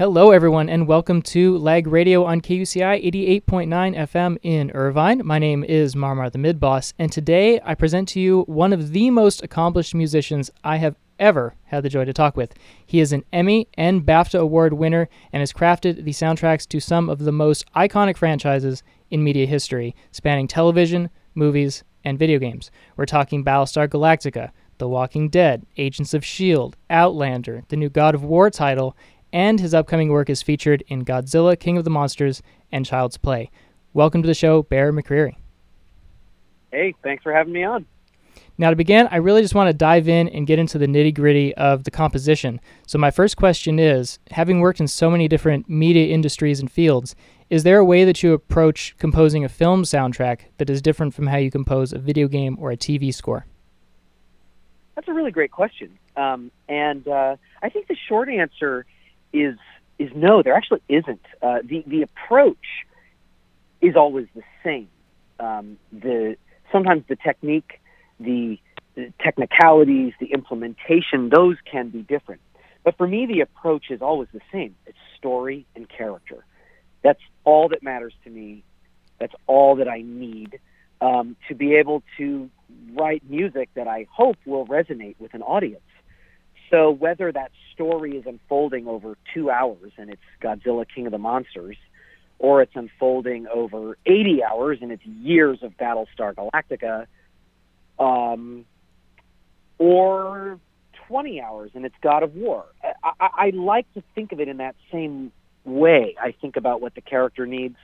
Hello, everyone, and welcome to Lag Radio on KUCI 88.9 FM in Irvine. My name is Marmar the Mid Boss, and today I present to you one of the most accomplished musicians I have ever had the joy to talk with. He is an Emmy and BAFTA Award winner and has crafted the soundtracks to some of the most iconic franchises in media history, spanning television, movies, and video games. We're talking Battlestar Galactica, The Walking Dead, Agents of S.H.I.E.L.D., Outlander, the new God of War title, and his upcoming work is featured in Godzilla, King of the Monsters, and Child's Play. Welcome to the show, Bear McCreary. Hey, thanks for having me on. Now, to begin, I really just want to dive in and get into the nitty gritty of the composition. So, my first question is having worked in so many different media industries and fields, is there a way that you approach composing a film soundtrack that is different from how you compose a video game or a TV score? That's a really great question. Um, and uh, I think the short answer is is no, there actually isn't. Uh, the the approach is always the same. Um, the sometimes the technique, the, technicalities, the implementation, those can be different. But for me, the approach is always the same. It's story and character. That's all that matters to me. That's all that I need um, to be able to write music that I hope will resonate with an audience. So whether that story is unfolding over two hours and it's Godzilla King of the Monsters, or it's unfolding over 80 hours and it's years of Battlestar Galactica, um, or 20 hours and it's God of War. I, I, I like to think of it in that same way. I think about what the character needs,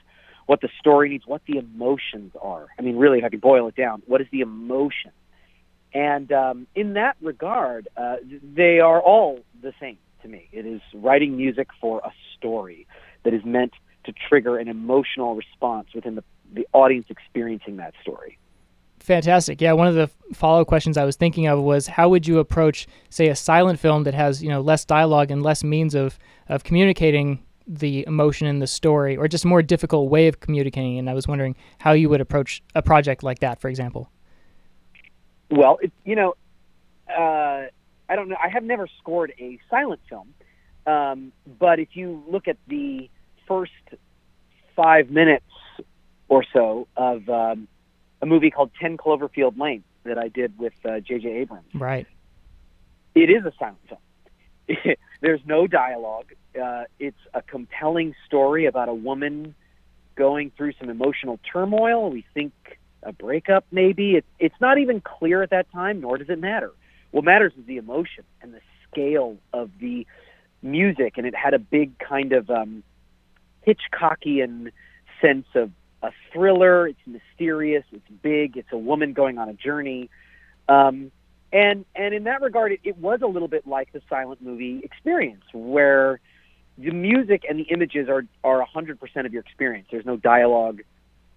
what the story needs, what the emotions are. I mean, really, if I could boil it down, what is the emotion? And um, in that regard, uh, they are all the same to me. It is writing music for a story that is meant to trigger an emotional response within the, the audience experiencing that story. Fantastic. Yeah, one of the follow up questions I was thinking of was how would you approach, say, a silent film that has you know less dialogue and less means of of communicating the emotion in the story, or just a more difficult way of communicating? And I was wondering how you would approach a project like that, for example. Well, it, you know, uh, I don't know. I have never scored a silent film, um, but if you look at the first five minutes or so of um, a movie called Ten Cloverfield Lane that I did with J.J. Uh, Abrams, right? It is a silent film. There's no dialogue. Uh, it's a compelling story about a woman going through some emotional turmoil. We think a breakup, maybe. It's it's not even clear at that time, nor does it matter. What matters is the emotion and the scale of the music, and it had a big kind of um, Hitchcockian sense of a thriller. It's mysterious. It's big. It's a woman going on a journey. Um, and and in that regard, it, it was a little bit like the silent movie experience, where the music and the images are are 100% of your experience. There's no dialogue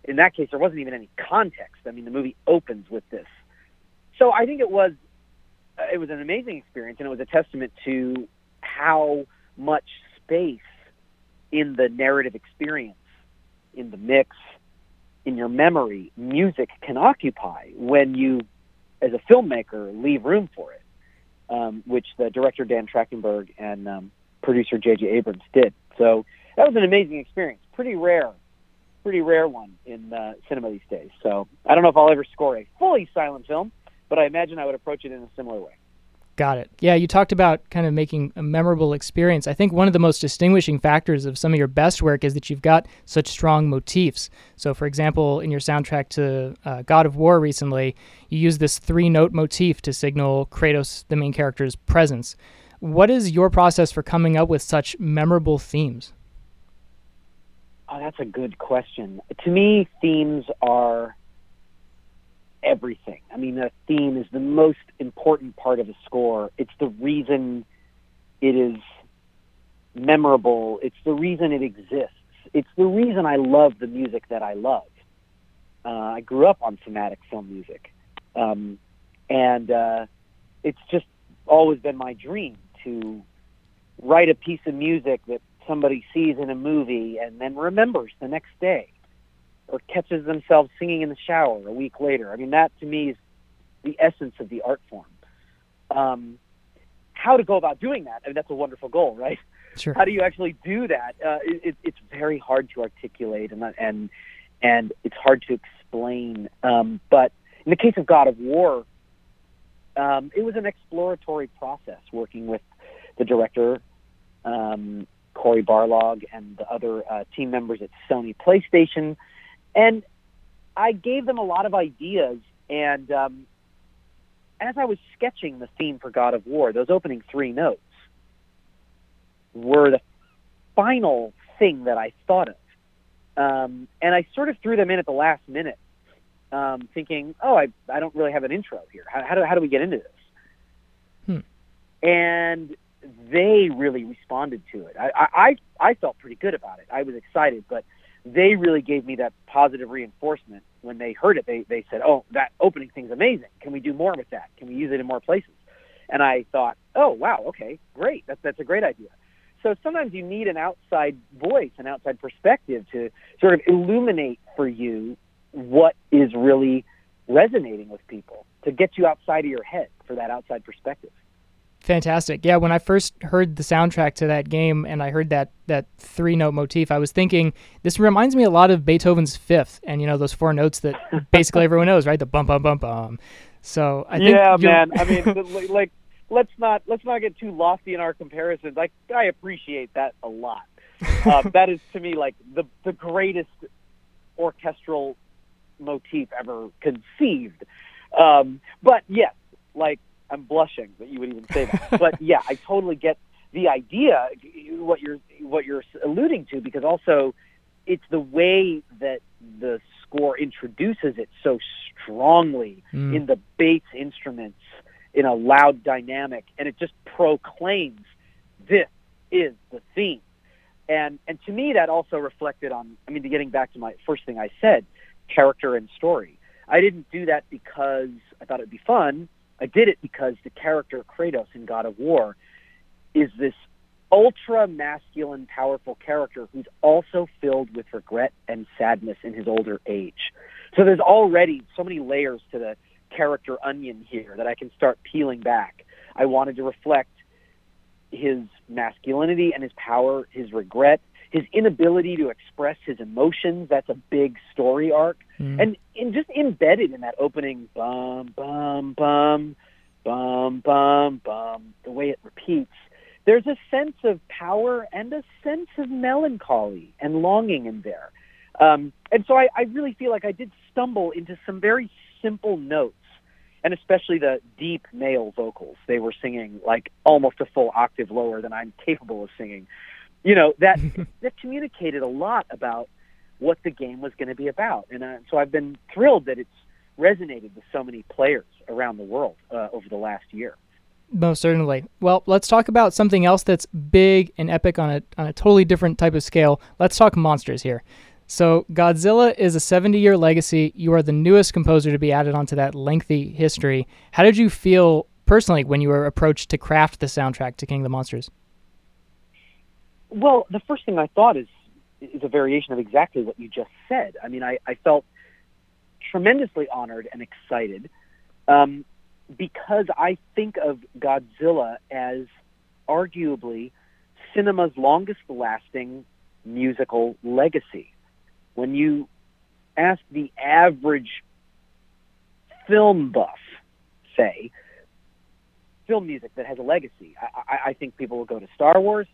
in that case, there wasn't even any context. I mean, the movie opens with this. So I think it was uh, it was an amazing experience, and it was a testament to how much space in the narrative experience, in the mix, in your memory, music can occupy when you, as a filmmaker, leave room for it, um, which the director Dan Trachtenberg and um, producer J.J. Abrams did. So that was an amazing experience. Pretty rare pretty rare one in uh, cinema these days. So I don't know if I'll ever score a fully silent film, but I imagine I would approach it in a similar way. Got it. Yeah, you talked about kind of making a memorable experience. I think one of the most distinguishing factors of some of your best work is that you've got such strong motifs. So, for example, in your soundtrack to uh, God of War recently, you use this three note motif to signal Kratos, the main character's presence. What is your process for coming up with such memorable themes? Oh, that's a good question. To me, themes are everything. I mean, a theme is the most important part of a score. It's the reason it is memorable. It's the reason it exists. It's the reason I love the music that I love. Uh, I grew up on thematic film music, um, and uh, it's just always been my dream to write a piece of music that somebody sees in a movie and then remembers the next day or catches themselves singing in the shower a week later. I mean, that to me is the essence of the art form. Um, how to go about doing that? I mean, that's a wonderful goal, right? Sure. how do you actually do that? Uh, it, it's very hard to articulate and and and it's hard to explain. Um, but in the case of God of War, um, it was an exploratory process working with the director, um, Cory Barlog, and the other uh, team members at Sony PlayStation, and I gave them a lot of ideas. And um, as I was sketching the theme for God of War, those opening three notes were the final thing that I thought of. Um, and I sort of threw them in at the last minute, um, thinking, "Oh, I I don't really have an intro here. How, how do how do we get into this?" Hmm. And they really responded to it. I, I I felt pretty good about it. I was excited, but they really gave me that positive reinforcement when they heard it. They they said, "Oh, that opening thing's amazing. Can we do more with that? Can we use it in more places?" And I thought, "Oh, wow, okay, great. That's that's a great idea." So sometimes you need an outside voice, an outside perspective to sort of illuminate for you what is really resonating with people, to get you outside of your head for that outside perspective. Fantastic. Yeah, when I first heard the soundtrack to that game and I heard that that three note motif, I was thinking this reminds me a lot of Beethoven's Fifth, and you know those four notes that basically everyone knows, right? The bum bum bum bum. So I think yeah, man. I mean, like let's not let's not get too lofty in our comparisons. Like I appreciate that a lot. Uh, that is to me like the the greatest orchestral motif ever conceived. Um, but yes, like I'm blushing that you would even say that. but yeah, I totally get the idea what you're what you're alluding to because also it's the way that the score introduces it so strongly Mm. in the bass instruments in a loud dynamic and it just proclaims this is the theme and and to me that also reflected on i mean getting back to my first thing i said character and story i didn't do that because i thought it'd be fun i did it because the character kratos in god of war is this ultra masculine powerful character who's also filled with regret and sadness in his older age so there's already so many layers to the character onion here that I can start peeling back. I wanted to reflect his masculinity and his power, his regret, his inability to express his emotions. That's a big story arc. Mm. And, and just embedded in that opening bum, bum, bum, bum, bum, bum, the way it repeats, there's a sense of power and a sense of melancholy and longing in there. Um, and so I, I really feel like I did stumble into some very simple notes, and especially the deep male vocals. They were singing like almost a full octave lower than I'm capable of singing. You know that that communicated a lot about what the game was going to be about, and uh, so I've been thrilled that it's resonated with so many players around the world uh, over the last year. Most certainly. Well, let's talk about something else that's big and epic on a on a totally different type of scale. Let's talk monsters here. So, Godzilla is a 70 year legacy. You are the newest composer to be added onto that lengthy history. How did you feel personally when you were approached to craft the soundtrack to King of the Monsters? Well, the first thing I thought is is a variation of exactly what you just said. I mean, I, I felt tremendously honored and excited um, because I think of Godzilla as arguably cinema's longest lasting musical legacy. When you ask the average film buff, say, film music that has a legacy, I, I, I think people will go to Star Wars,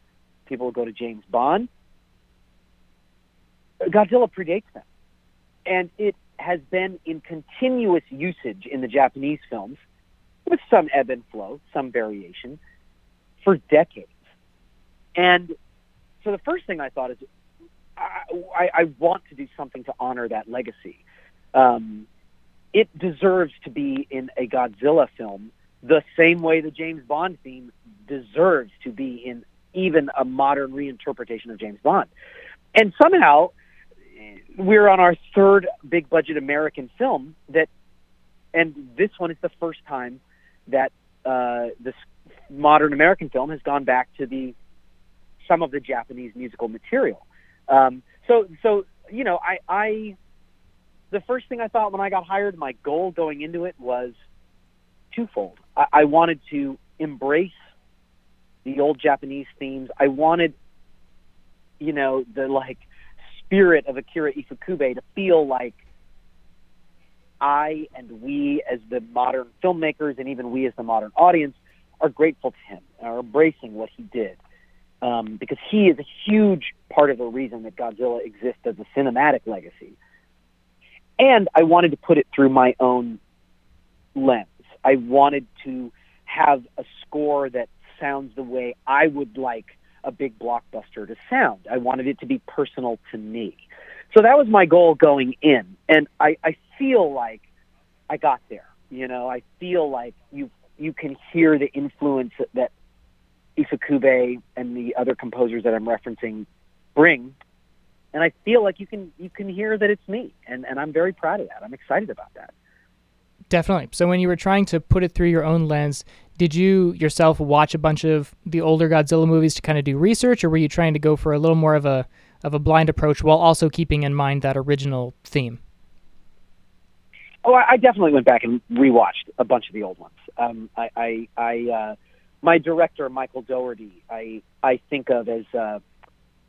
people go to James Bond. Godzilla predates them. And it has been in continuous usage in the Japanese films, with some ebb and flow, some variation, for decades. And so the first thing I thought is, I, I, I want to do something to honor that legacy. Um, it deserves to be in a Godzilla film the same way the James Bond theme deserves to be in even a modern reinterpretation of James Bond. And somehow we're on our third big budget American film that, and this one is the first time that uh, this modern American film has gone back to the some of the Japanese musical material. Um, so, so you know, I, I, the first thing I thought when I got hired, my goal going into it was twofold. I, I wanted to embrace the old Japanese themes. I wanted, you know, the like spirit of Akira Ifukube to feel like I and we as the modern filmmakers and even we as the modern audience are grateful to him, and are embracing what he did. Um, because he is a huge part of the reason that Godzilla exists as a cinematic legacy. And I wanted to put it through my own lens. I wanted to have a score that sounds the way I would like a big blockbuster to sound. I wanted it to be personal to me. So that was my goal going in. And I, I feel like I got there. You know, I feel like you you can hear the influence that Ifukube and the other composers that I'm referencing bring. And I feel like you can you can hear that it's me. And, and I'm very proud of that. I'm excited about that. Definitely. So when you were trying to put it through your own lens, did you yourself watch a bunch of the older Godzilla movies to kind of do research, or were you trying to go for a little more of a of a blind approach while also keeping in mind that original theme? Oh, I definitely went back and rewatched a bunch of the old ones. Um, I, I, I uh, my director Michael Dougherty, I, I think of as uh,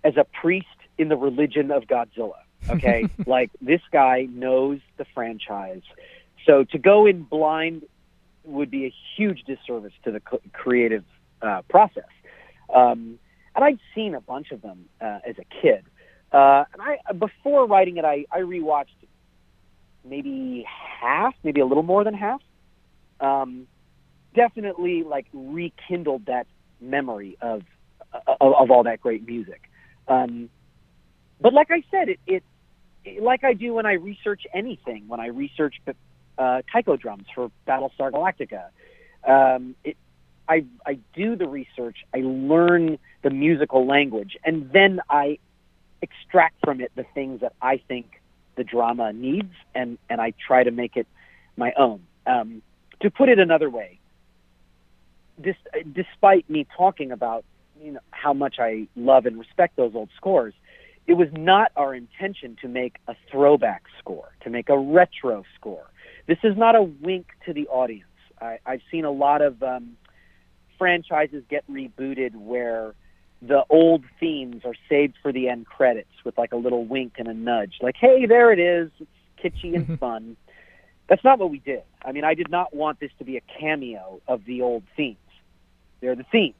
as a priest in the religion of Godzilla. Okay, like this guy knows the franchise. So to go in blind would be a huge disservice to the creative uh, process. Um, and I'd seen a bunch of them uh, as a kid. Uh, and I before writing it, I, I rewatched maybe half, maybe a little more than half. Um, definitely like rekindled that memory of of, of all that great music. Um, but like I said, it, it like I do when I research anything, when I research uh, taiko drums for Battlestar Galactica. Um, it, I, I do the research, I learn the musical language, and then I extract from it the things that I think the drama needs, and, and I try to make it my own. Um, to put it another way, this, despite me talking about you know, how much I love and respect those old scores, it was not our intention to make a throwback score, to make a retro score. This is not a wink to the audience. I, I've seen a lot of um, franchises get rebooted where the old themes are saved for the end credits with like a little wink and a nudge, like, hey, there it is. It's kitschy and mm-hmm. fun. That's not what we did. I mean, I did not want this to be a cameo of the old themes. They're the themes.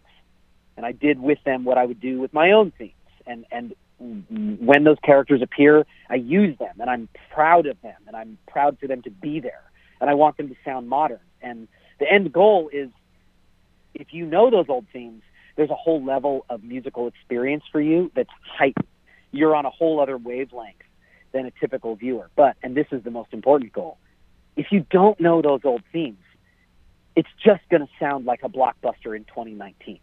And I did with them what I would do with my own themes. And, and when those characters appear, I use them and I'm proud of them and I'm proud for them to be there and I want them to sound modern. And the end goal is if you know those old themes, there's a whole level of musical experience for you that's heightened. You're on a whole other wavelength than a typical viewer. But, and this is the most important goal, if you don't know those old themes, it's just going to sound like a blockbuster in 2019.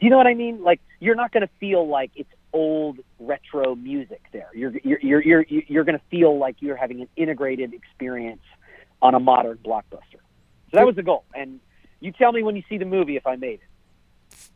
Do you know what I mean? Like you're not going to feel like it's old retro music there. You're you're you're you're, you're going to feel like you're having an integrated experience on a modern blockbuster. So that was the goal. And you tell me when you see the movie if I made it.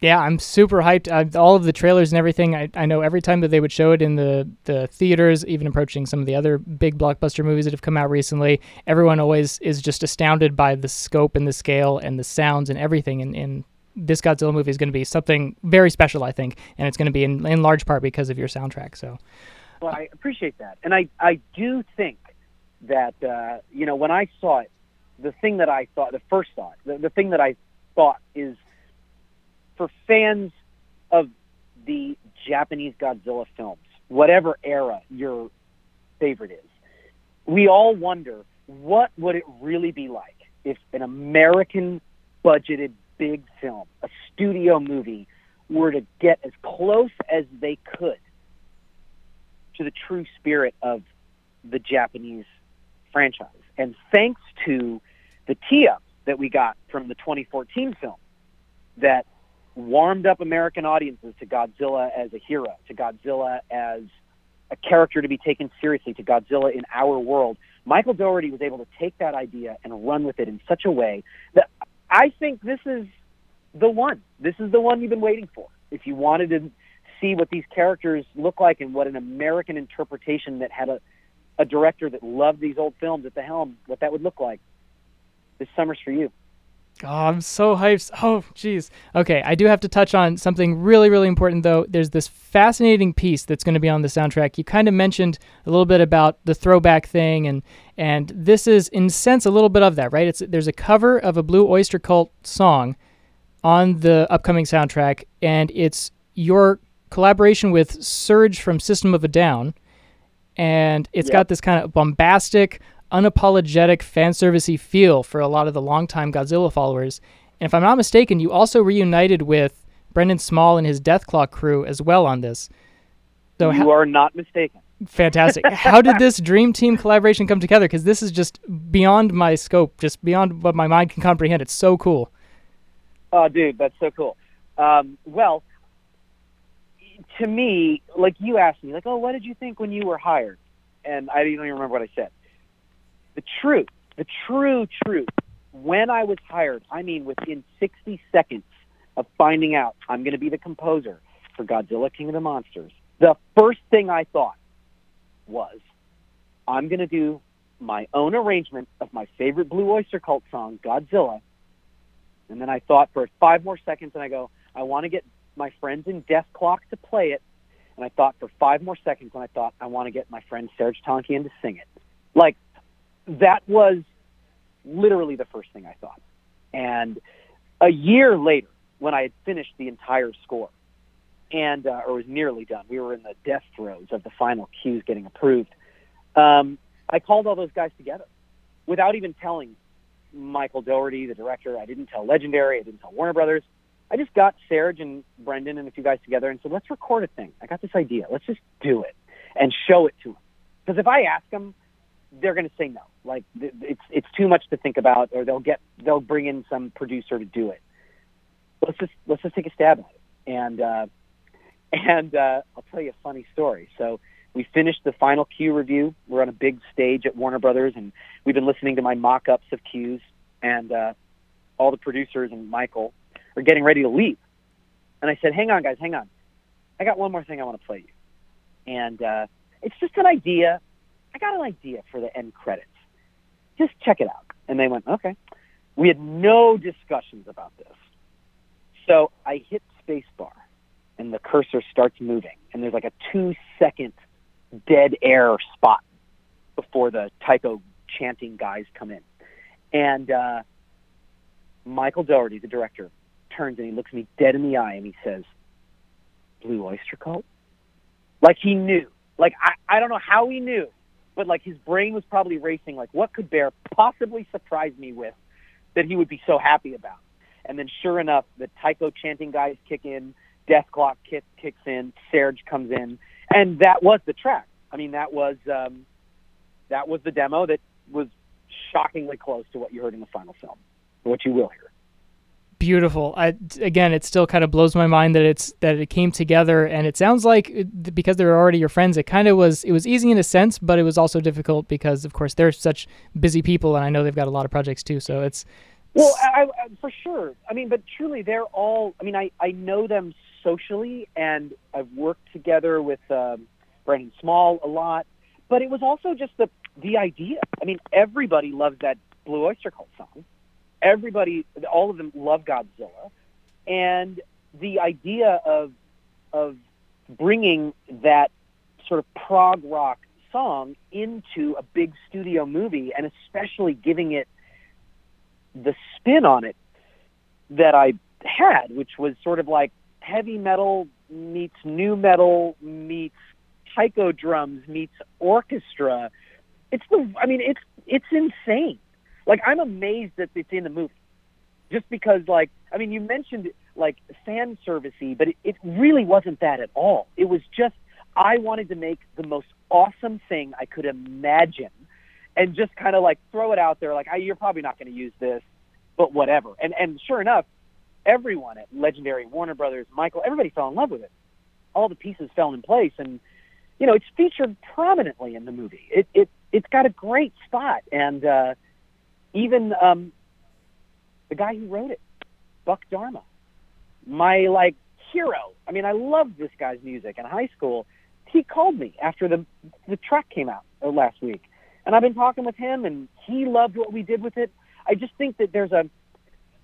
Yeah, I'm super hyped. Uh, all of the trailers and everything. I, I know every time that they would show it in the, the theaters, even approaching some of the other big blockbuster movies that have come out recently, everyone always is just astounded by the scope and the scale and the sounds and everything. And, and this Godzilla movie is going to be something very special, I think, and it's going to be in, in large part because of your soundtrack. So, well, I appreciate that, and I I do think that uh, you know when I saw it, the thing that I thought, the first thought, the, the thing that I thought is for fans of the Japanese Godzilla films, whatever era your favorite is, we all wonder what would it really be like if an American budgeted big film, a studio movie, were to get as close as they could to the true spirit of the Japanese franchise. And thanks to the tee up that we got from the 2014 film that warmed up American audiences to Godzilla as a hero, to Godzilla as a character to be taken seriously, to Godzilla in our world, Michael Dougherty was able to take that idea and run with it in such a way that I think this is the one. This is the one you've been waiting for. If you wanted to see what these characters look like and what an American interpretation that had a, a director that loved these old films at the helm, what that would look like, this summer's for you. Oh, I'm so hyped. Oh, jeez. Okay, I do have to touch on something really, really important, though. There's this fascinating piece that's going to be on the soundtrack. You kind of mentioned a little bit about the throwback thing, and and this is, in a sense, a little bit of that, right? It's there's a cover of a Blue Oyster Cult song on the upcoming soundtrack, and it's your collaboration with Serj from System of a Down, and it's Yep. got this kind of bombastic, unapologetic fan servicey feel for a lot of the longtime Godzilla followers. And if I'm not mistaken, you also reunited with Brendan Small and his Dethklok crew as well on this. So you ho- are not mistaken. fantastic! How did this dream team collaboration come together? Because this is just beyond my scope, just beyond what my mind can comprehend. It's so cool. Oh, dude, that's so cool. Um, well, to me, like you asked me, like, oh, what did you think when you were hired? And I don't even remember what I said. The truth, the true truth, when I was hired, I mean, within 60 seconds of finding out I'm going to be the composer for Godzilla King of the Monsters, the first thing I thought was, I'm going to do my own arrangement of my favorite Blue Oyster Cult song, Godzilla. And then I thought for five more seconds, and I go, I want to get my friends in Dethklok to play it. And I thought for five more seconds, and I thought I want to get my friend Serj Tankian to sing it. Like that was literally the first thing I thought. And a year later, when I had finished the entire score, and uh, or was nearly done, we were in the death throes of the final cues getting approved. Um, I called all those guys together without even telling Michael Dougherty, the director. I didn't tell Legendary. I didn't tell Warner Brothers. I just got Serj and Brendan and a few guys together and said, let's record a thing. I got this idea. Let's just do it and show it to them. Because if I ask them, they're going to say no. Like it's it's too much to think about, or they'll get they'll bring in some producer to do it. Let's just let's just take a stab at it. And uh, and uh, I'll tell you a funny story. So we finished the final cue review. We're on a big stage at Warner Brothers, and we've been listening to my mock-ups of cues, and uh, all the producers and Michael are getting ready to leave. And I said, "Hang on, guys, hang on. I got one more thing I want to play you, and uh, it's just an idea. I got an idea for the end credits. Just check it out." And they went, "Okay." We had no discussions about this, so I hit spacebar, and the cursor starts moving, and there's like a two-second dead air spot before the taiko chanting guys come in. And uh, Michael Dougherty, the director, turns and he looks me dead in the eye and he says, Blue Oyster Cult? Like he knew. Like I, I don't know how he knew, but like his brain was probably racing like what could Bear possibly surprise me with that he would be so happy about. And then sure enough, the taiko chanting guys kick in, Dethklok kick, kicks in, Serj comes in, and that was the track. I mean, that was um, that was the demo that was shockingly close to what you heard in the final film, what you will hear. Beautiful. I again, it still kind of blows my mind that it's that it came together, and it sounds like it- because they're already your friends, it kind of was. It was easy in a sense, but it was also difficult because, of course, they're such busy people, and I know they've got a lot of projects too. So it's Well, I, I, for sure. I mean, but truly, they're all. I mean, I I know them socially, and I've worked together with um, Brendan Small a lot. But it was also just the the idea. I mean, everybody loves that Blue Oyster Cult song. Everybody, all of them love Godzilla, and the idea of of bringing that sort of prog rock song into a big studio movie, and especially giving it the spin on it that I had, which was sort of like heavy metal meets nu metal meets taiko drums meets orchestra. It's the I mean it's it's insane. Like I'm amazed that it's in the movie. Just because like I mean you mentioned like fan servicey, but it, it really wasn't that at all. It was just I wanted to make the most awesome thing I could imagine and just kind of like throw it out there like I, you're probably not going to use this but whatever and and sure enough everyone at legendary warner brothers michael everybody fell in love with it all the pieces fell in place and you know it's featured prominently in the movie it it it's got a great spot and uh even um the guy who wrote it buck dharma my like hero i mean i loved this guy's music in high school he called me after the the track came out uh, last week and I've been talking with him, and he loved what we did with it. I just think that there's a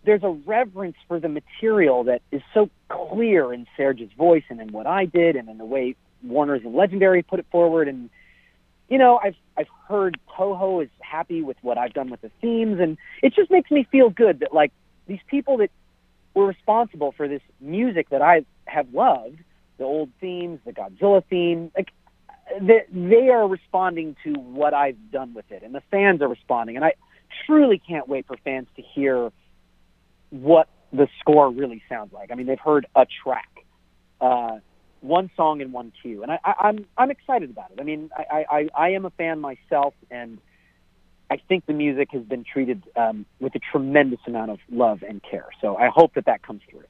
there's a reverence for the material that is so clear in Serj's voice and in what I did and in the way Warner's and Legendary put it forward. And you know, I've I've heard Toho is happy with what I've done with the themes, and it just makes me feel good that like these people that were responsible for this music that I have loved, the old themes, the Godzilla theme, like that they are responding to what I've done with it, and the fans are responding, and I truly can't wait for fans to hear what the score really sounds like. I mean, they've heard a track, uh, one song in one cue, and I, I, I'm I'm excited about it. I mean, I, I I am a fan myself, and I think the music has been treated um, with a tremendous amount of love and care. So I hope that that comes through.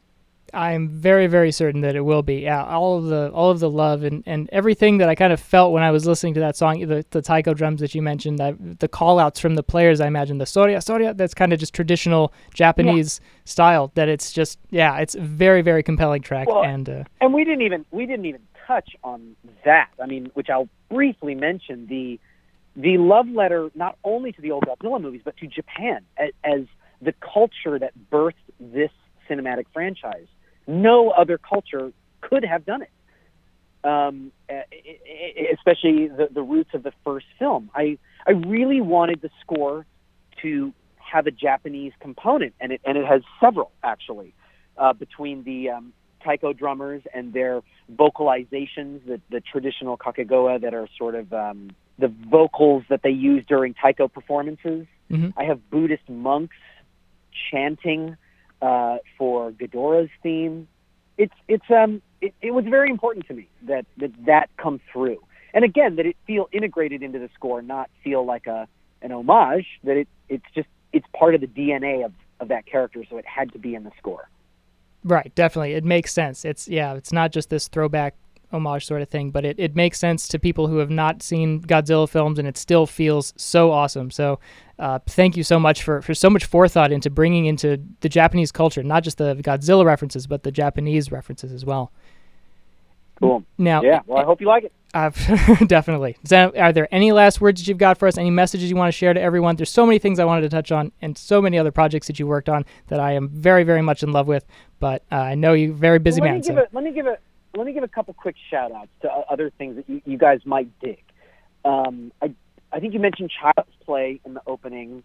I'm very, very certain that it will be. Yeah, all of the all of the love and, and everything that I kind of felt when I was listening to that song, the, the taiko drums that you mentioned, that, the call outs from the players, I imagine the soria soria, that's kind of just traditional Japanese yeah. style. That it's just yeah, it's a very, very compelling track. Well, and uh, and we didn't even we didn't even touch on that. I mean, which I'll briefly mention the the love letter not only to the old Godzilla movies but to Japan as, as the culture that birthed this cinematic franchise no other culture could have done it. Um, especially the, the roots of the first film. I I really wanted the score to have a Japanese component, and it and it has several actually uh, between the um, taiko drummers and their vocalizations, the, the traditional kakegoe that are sort of um, the vocals that they use during taiko performances. Mm-hmm. I have Buddhist monks chanting uh, for Ghidorah's theme. It's it's um it, it was very important to me that that that come through, and again that it feel integrated into the score, not feel like a an homage. That it it's just it's part of the DNA of of that character, so it had to be in the score. Right, definitely, it makes sense. It's yeah, it's not just this throwback homage sort of thing, but it, it makes sense to people who have not seen Godzilla films and it still feels so awesome. So uh, thank you so much for, for so much forethought into bringing into the Japanese culture, not just the Godzilla references, but the Japanese references as well. Cool. Now, yeah, well, I hope you like it. Uh, definitely. So, are there any last words that you've got for us? Any messages you want to share to everyone? There's so many things I wanted to touch on, and so many other projects that you worked on that I am very, very much in love with. But uh, I know you're very busy well, let man. Me so. let me give it let me give a couple quick shout outs to other things that you, you guys might dig. Um, I, I think you mentioned Child's Play in the opening.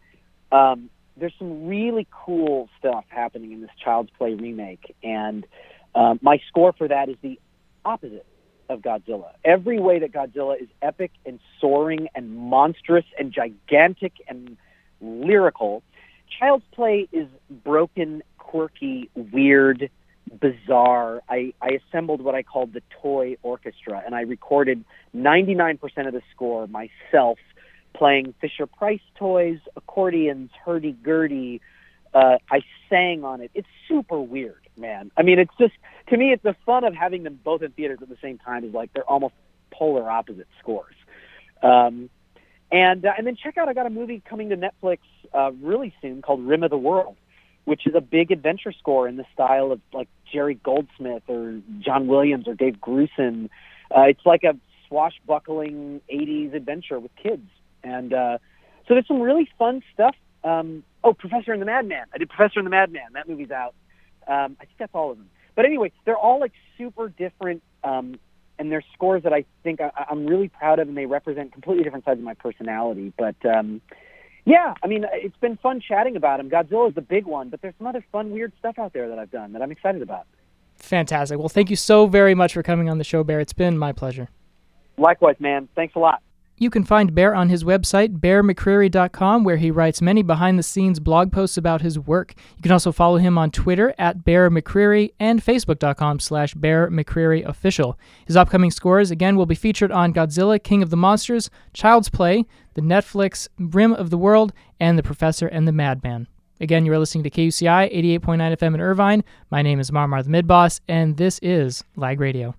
Um, there's some really cool stuff happening in this Child's Play remake, and um, my score for that is the opposite of Godzilla. Every way that Godzilla is epic and soaring and monstrous and gigantic and lyrical, Child's Play is broken, quirky, weird, bizarre. I, I assembled what I called the toy orchestra, and I recorded 99% of the score myself, playing Fisher Price toys, accordions, hurdy gurdy. Uh, I sang on it. It's super weird, man. I mean, it's just to me, it's the fun of having them both in theaters at the same time. Is like they're almost polar opposite scores. Um, and uh, and then check out I got a movie coming to Netflix uh, really soon called Rim of the World which is a big adventure score in the style of like Jerry Goldsmith or John Williams or Dave Grusin. Uh, it's like a swashbuckling 80s adventure with kids. And uh, so there's some really fun stuff. Um, oh, Professor and the Madman. I did Professor and the Madman. That movie's out. Um, I think that's all of them. But anyway, they're all like super different, um, and they're scores that I think I, I'm really proud of, and they represent completely different sides of my personality. But um, yeah, I mean, it's been fun chatting about them. Godzilla is the big one, but there's some other fun, weird stuff out there that I've done that I'm excited about. Fantastic. Well, thank you so very much for coming on the show, Bear. It's been my pleasure. Likewise, man. Thanks a lot. You can find Bear on his website, bearmccreary.com, where he writes many behind the scenes blog posts about his work. You can also follow him on Twitter at Bear McCreary and Facebook.com slash Bear McCreary Official. His upcoming scores, again, will be featured on Godzilla, King of the Monsters, Child's Play, the Netflix Rim of the World, and The Professor and the Madman. Again, you are listening to KUCI 88.9 FM in Irvine. My name is Marmar the Midboss, and this is Lag Radio.